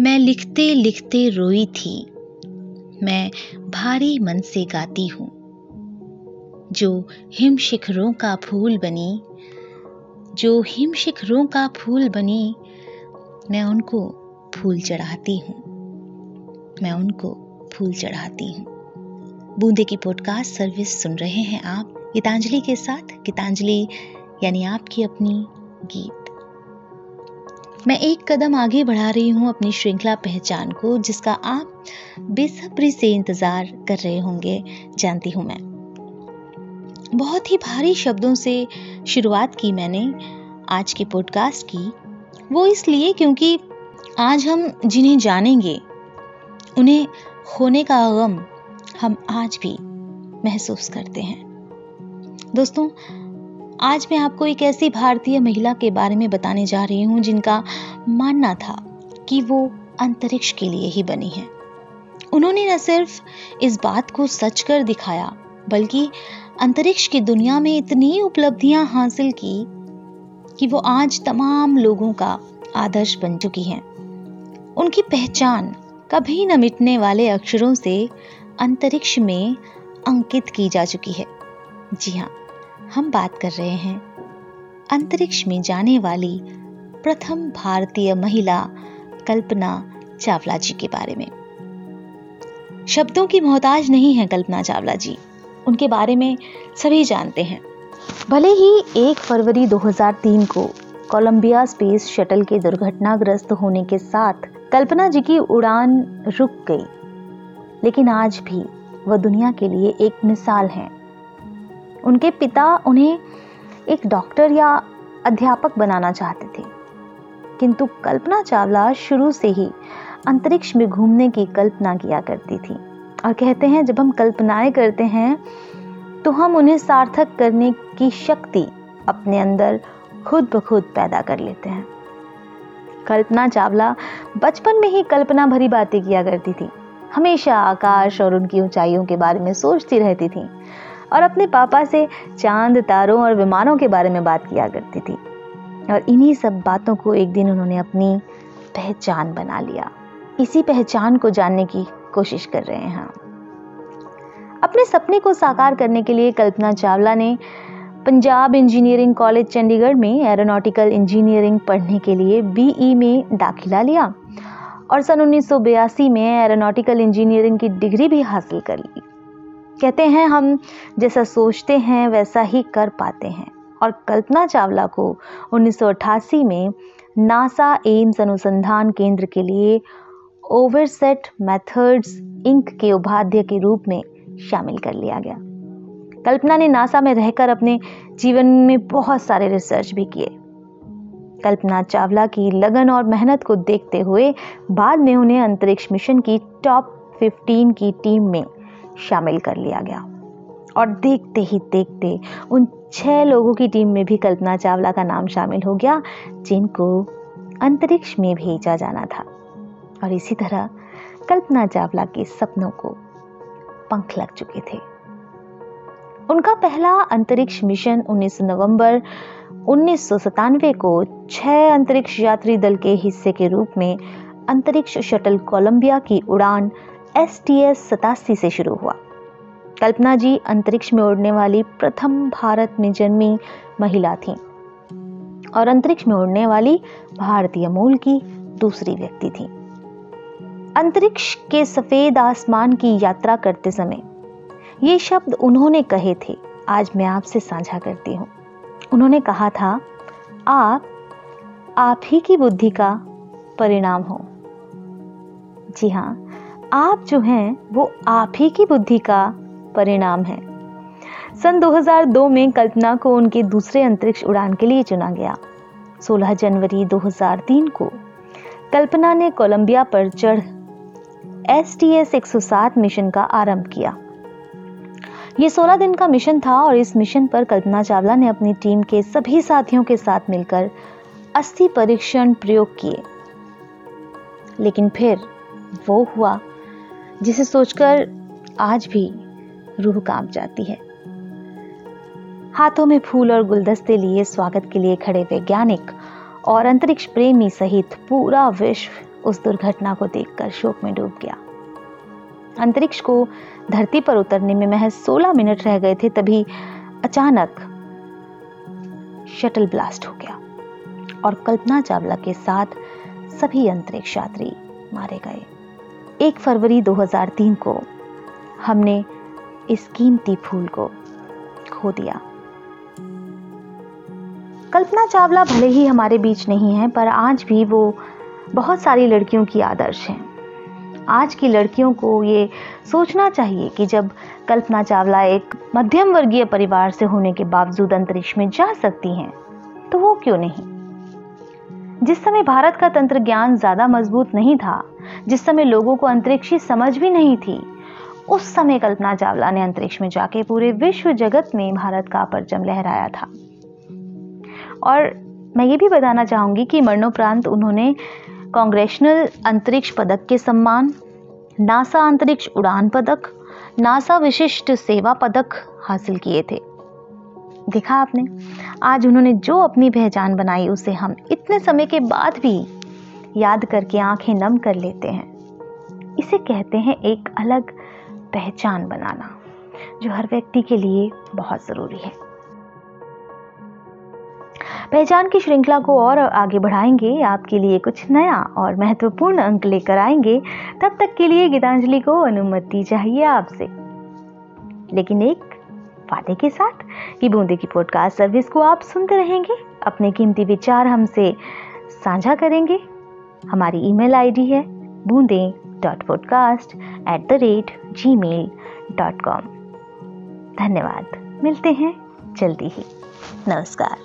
मैं लिखते लिखते रोई थी। मैं भारी मन से गाती हूँ। जो हिम शिखरों का फूल बनी, जो हिम शिखरों का फूल बनी, मैं उनको फूल चढ़ाती हूँ। मैं उनको फूल चढ़ाती हूँ। बूंदे की पॉडकास्ट सर्विस सुन रहे हैं आप। गीतांजलि के साथ। गीतांजलि, यानी आपकी अपनी गीत। मैं एक कदम आगे बढ़ा रही हूँ अपनी श्रृंखला पहचान को, जिसका आप बेसब्री से इंतज़ार कर रहे होंगे, जानती हूँ मैं। बहुत ही भारी शब्दों से शुरुआत की मैंने आज के पॉडकास्ट की। वो इसलिए क्योंकि आज हम जिन्हें जानेंगे, उन्हें होने का गम हम आज भी महसूस करते हैं। दोस्तों आज मैं आपको एक ऐसी भारतीय महिला के बारे में बताने जा रही हूँ जिनका मानना था कि वो अंतरिक्ष के लिए ही बनी है। उन्होंने न सिर्फ़ इस बात को सच कर दिखाया, बल्कि अंतरिक्ष की दुनिया में इतनी उपलब्धियाँ हासिल की कि वो आज तमाम लोगों का आदर्श बन चुकी हैं। उनकी पहचान कभी न मिटने वाले अक्षरों से अंतरिक्ष में अंकित की जा चुकी है। जी हाँ हम बात कर रहे हैं। अंतरिक्ष में जाने वाली प्रथम भारतीय महिला कल्पना चावला जी के बारे में। शब्दों की मोहताज नहीं है कल्पना चावला जी। उनके बारे में सभी जानते हैं। भले ही एक फरवरी 2003 को कोलंबिया स्पेस शटल के दुर्घटनाग्रस्त होने के साथ कल्पना जी की उड़ान रुक गई। लेकिन आज भी वह दुनिया के लिए एक मिसाल हैं। उनके पिता उन्हें एक डॉक्टर या अध्यापक बनाना चाहते थे। किंतु कल्पना चावला शुरू से ही अंतरिक्ष में घूमने की कल्पना किया करती थी और कहते हैं, जब हम कल्पनाएँ करते हैं तो हम उन्हें सार्थक करने की शक्ति अपने अंदर खुद ब खुद पैदा कर लेते हैं। कल्पना चावला बचपन में ही कल्पना भरी बातें किया करती थी। हमेशा आकाश और उनकी ऊंचाइयों के बारे में सोचती रहती थी। और अपने पापा से चाँद, तारों और विमानों के बारे में बात किया करती थी। और इन्हीं सब बातों को एक दिन उन्होंने अपनी पहचान बना लिया। इसी पहचान को जानने की कोशिश कर रहे हैं। अपने सपने को साकार करने के लिए कल्पना चावला ने पंजाब इंजीनियरिंग कॉलेज, चंडीगढ़ में एरोनॉटिकल इंजीनियरिंग पढ़ने के लिए बीई में दाखिला लिया और सन उन्नीस सौ बयासी में एरोनॉटिकल इंजीनियरिंग की डिग्री भी हासिल कर ली। कहते हैं, हम जैसा सोचते हैं, वैसा ही कर पाते हैं। और कल्पना चावला को 1988 में नासा एम्स अनुसंधान केंद्र के लिए ओवरसेट मेथड्स इंक के उपाध्याय के रूप में शामिल कर लिया गया। कल्पना ने नासा में रहकर अपने जीवन में बहुत सारे रिसर्च भी किए। कल्पना चावला की लगन और मेहनत को देखते हुए बाद में उन्हें अंतरिक्ष मिशन की टॉप 15 की टीम में शामिल कर लिया गया। और देखते ही देखते उन छह लोगों की टीम में भी कल्पना चावला का नाम शामिल हो गया, जिनको अंतरिक्ष में भेजा जाना था। और इसी तरह कल्पना चावला के सपनों को पंख लग चुके थे। उनका पहला अंतरिक्ष मिशन 19 नवंबर उन्नीस सौ सतानवे को छह अंतरिक्ष यात्री दल के हिस्से के रूप में अंतरिक्ष शटल कोलंबिया की उड़ान एस टी एस सतासी से शुरू हुआ। कल्पना जी अंतरिक्ष में उड़ने वाली प्रथम भारत में जन्मी महिला थी और अंतरिक्ष में उड़ने वाली भारतीय मूल की दूसरी व्यक्ति थी। अंतरिक्ष के सफ़ेद आसमान की यात्रा करते समय ये शब्द उन्होंने कहे थे, आज मैं आपसे साझा करती हूँ। उन्होंने कहा था, आप आप ही की बुद्धि का परिणाम हो। जी हाँ आप जो हैं, वो आप ही की बुद्धि का परिणाम है। सन 2002 में कल्पना को उनके दूसरे अंतरिक्ष उड़ान के लिए चुना गया। 16 जनवरी 2003 को कल्पना ने कोलंबिया पर चढ़ एस टी एस एक सौ सात मिशन का आरंभ किया। ये 16 दिन का मिशन था और इस मिशन पर कल्पना चावला ने अपनी टीम के सभी साथियों के साथ मिलकर अस्थि परीक्षण प्रयोग किए। लेकिन फिर वो हुआ जिसे सोचकर आज भी रूह काँप जाती है। हाथों में फूल और गुलदस्ते लिए स्वागत के लिए खड़े वैज्ञानिक और अंतरिक्ष प्रेमी सहित पूरा विश्व उस दुर्घटना को देखकर शोक में डूब गया। अंतरिक्ष को धरती पर उतरने में महज 16 मिनट रह गए थे, तभी अचानक शटल ब्लास्ट हो गया और कल्पना चावला के साथ सभी अंतरिक्ष यात्री मारे गए। एक फरवरी 2003 को हमने इस कीमती फूल को खो दिया। कल्पना चावला भले ही हमारे बीच नहीं है, पर आज भी वो बहुत सारी लड़कियों की आदर्श हैं। आज की लड़कियों को ये सोचना चाहिए कि जब कल्पना चावला एक मध्यम वर्गीय परिवार से होने के बावजूद अंतरिक्ष में जा सकती हैं तो वो क्यों नहीं? जिस समय भारत का तंत्र ज्ञान ज़्यादा मज़बूत नहीं था जिस समय लोगों को अंतरिक्षी समझ भी नहीं थी, उस समय कल्पना चावला ने अंतरिक्ष में जाके पूरे विश्व जगत में भारत का परचम लहराया था। और मैं ये भी बताना चाहूँगी कि मरणोपरांत उन्होंने कांग्रेशनल अंतरिक्ष पदक के सम्मान, नासा अंतरिक्ष उड़ान पदक, नासा विशिष्ट सेवा पदक हासिल किए थे। देखा आपने? आज उन्होंने जो अपनी पहचान बनाई, उसे हम इतने समय के बाद भी याद करके आँखें नम कर लेते हैं। इसे कहते हैं एक अलग पहचान बनाना, जो हर व्यक्ति के लिए बहुत ज़रूरी है। पहचान की श्रृंखला को और आगे बढ़ाएँगे, आपके लिए कुछ नया और महत्वपूर्ण अंक लेकर आएँगे। तब तक के लिए गीतांजलि को अनुमति चाहिए आपसे। लेकिन एक वादे के साथ कि बूंदे की पॉडकास्ट सर्विस को आप सुनते रहेंगे, अपने कीमती विचार हमसे साझा करेंगे। हमारी ईमेल आईडी है Boonde dot podcast at the rate gmail dot com. धन्यवाद। मिलते हैं जल्दी ही। नमस्कार।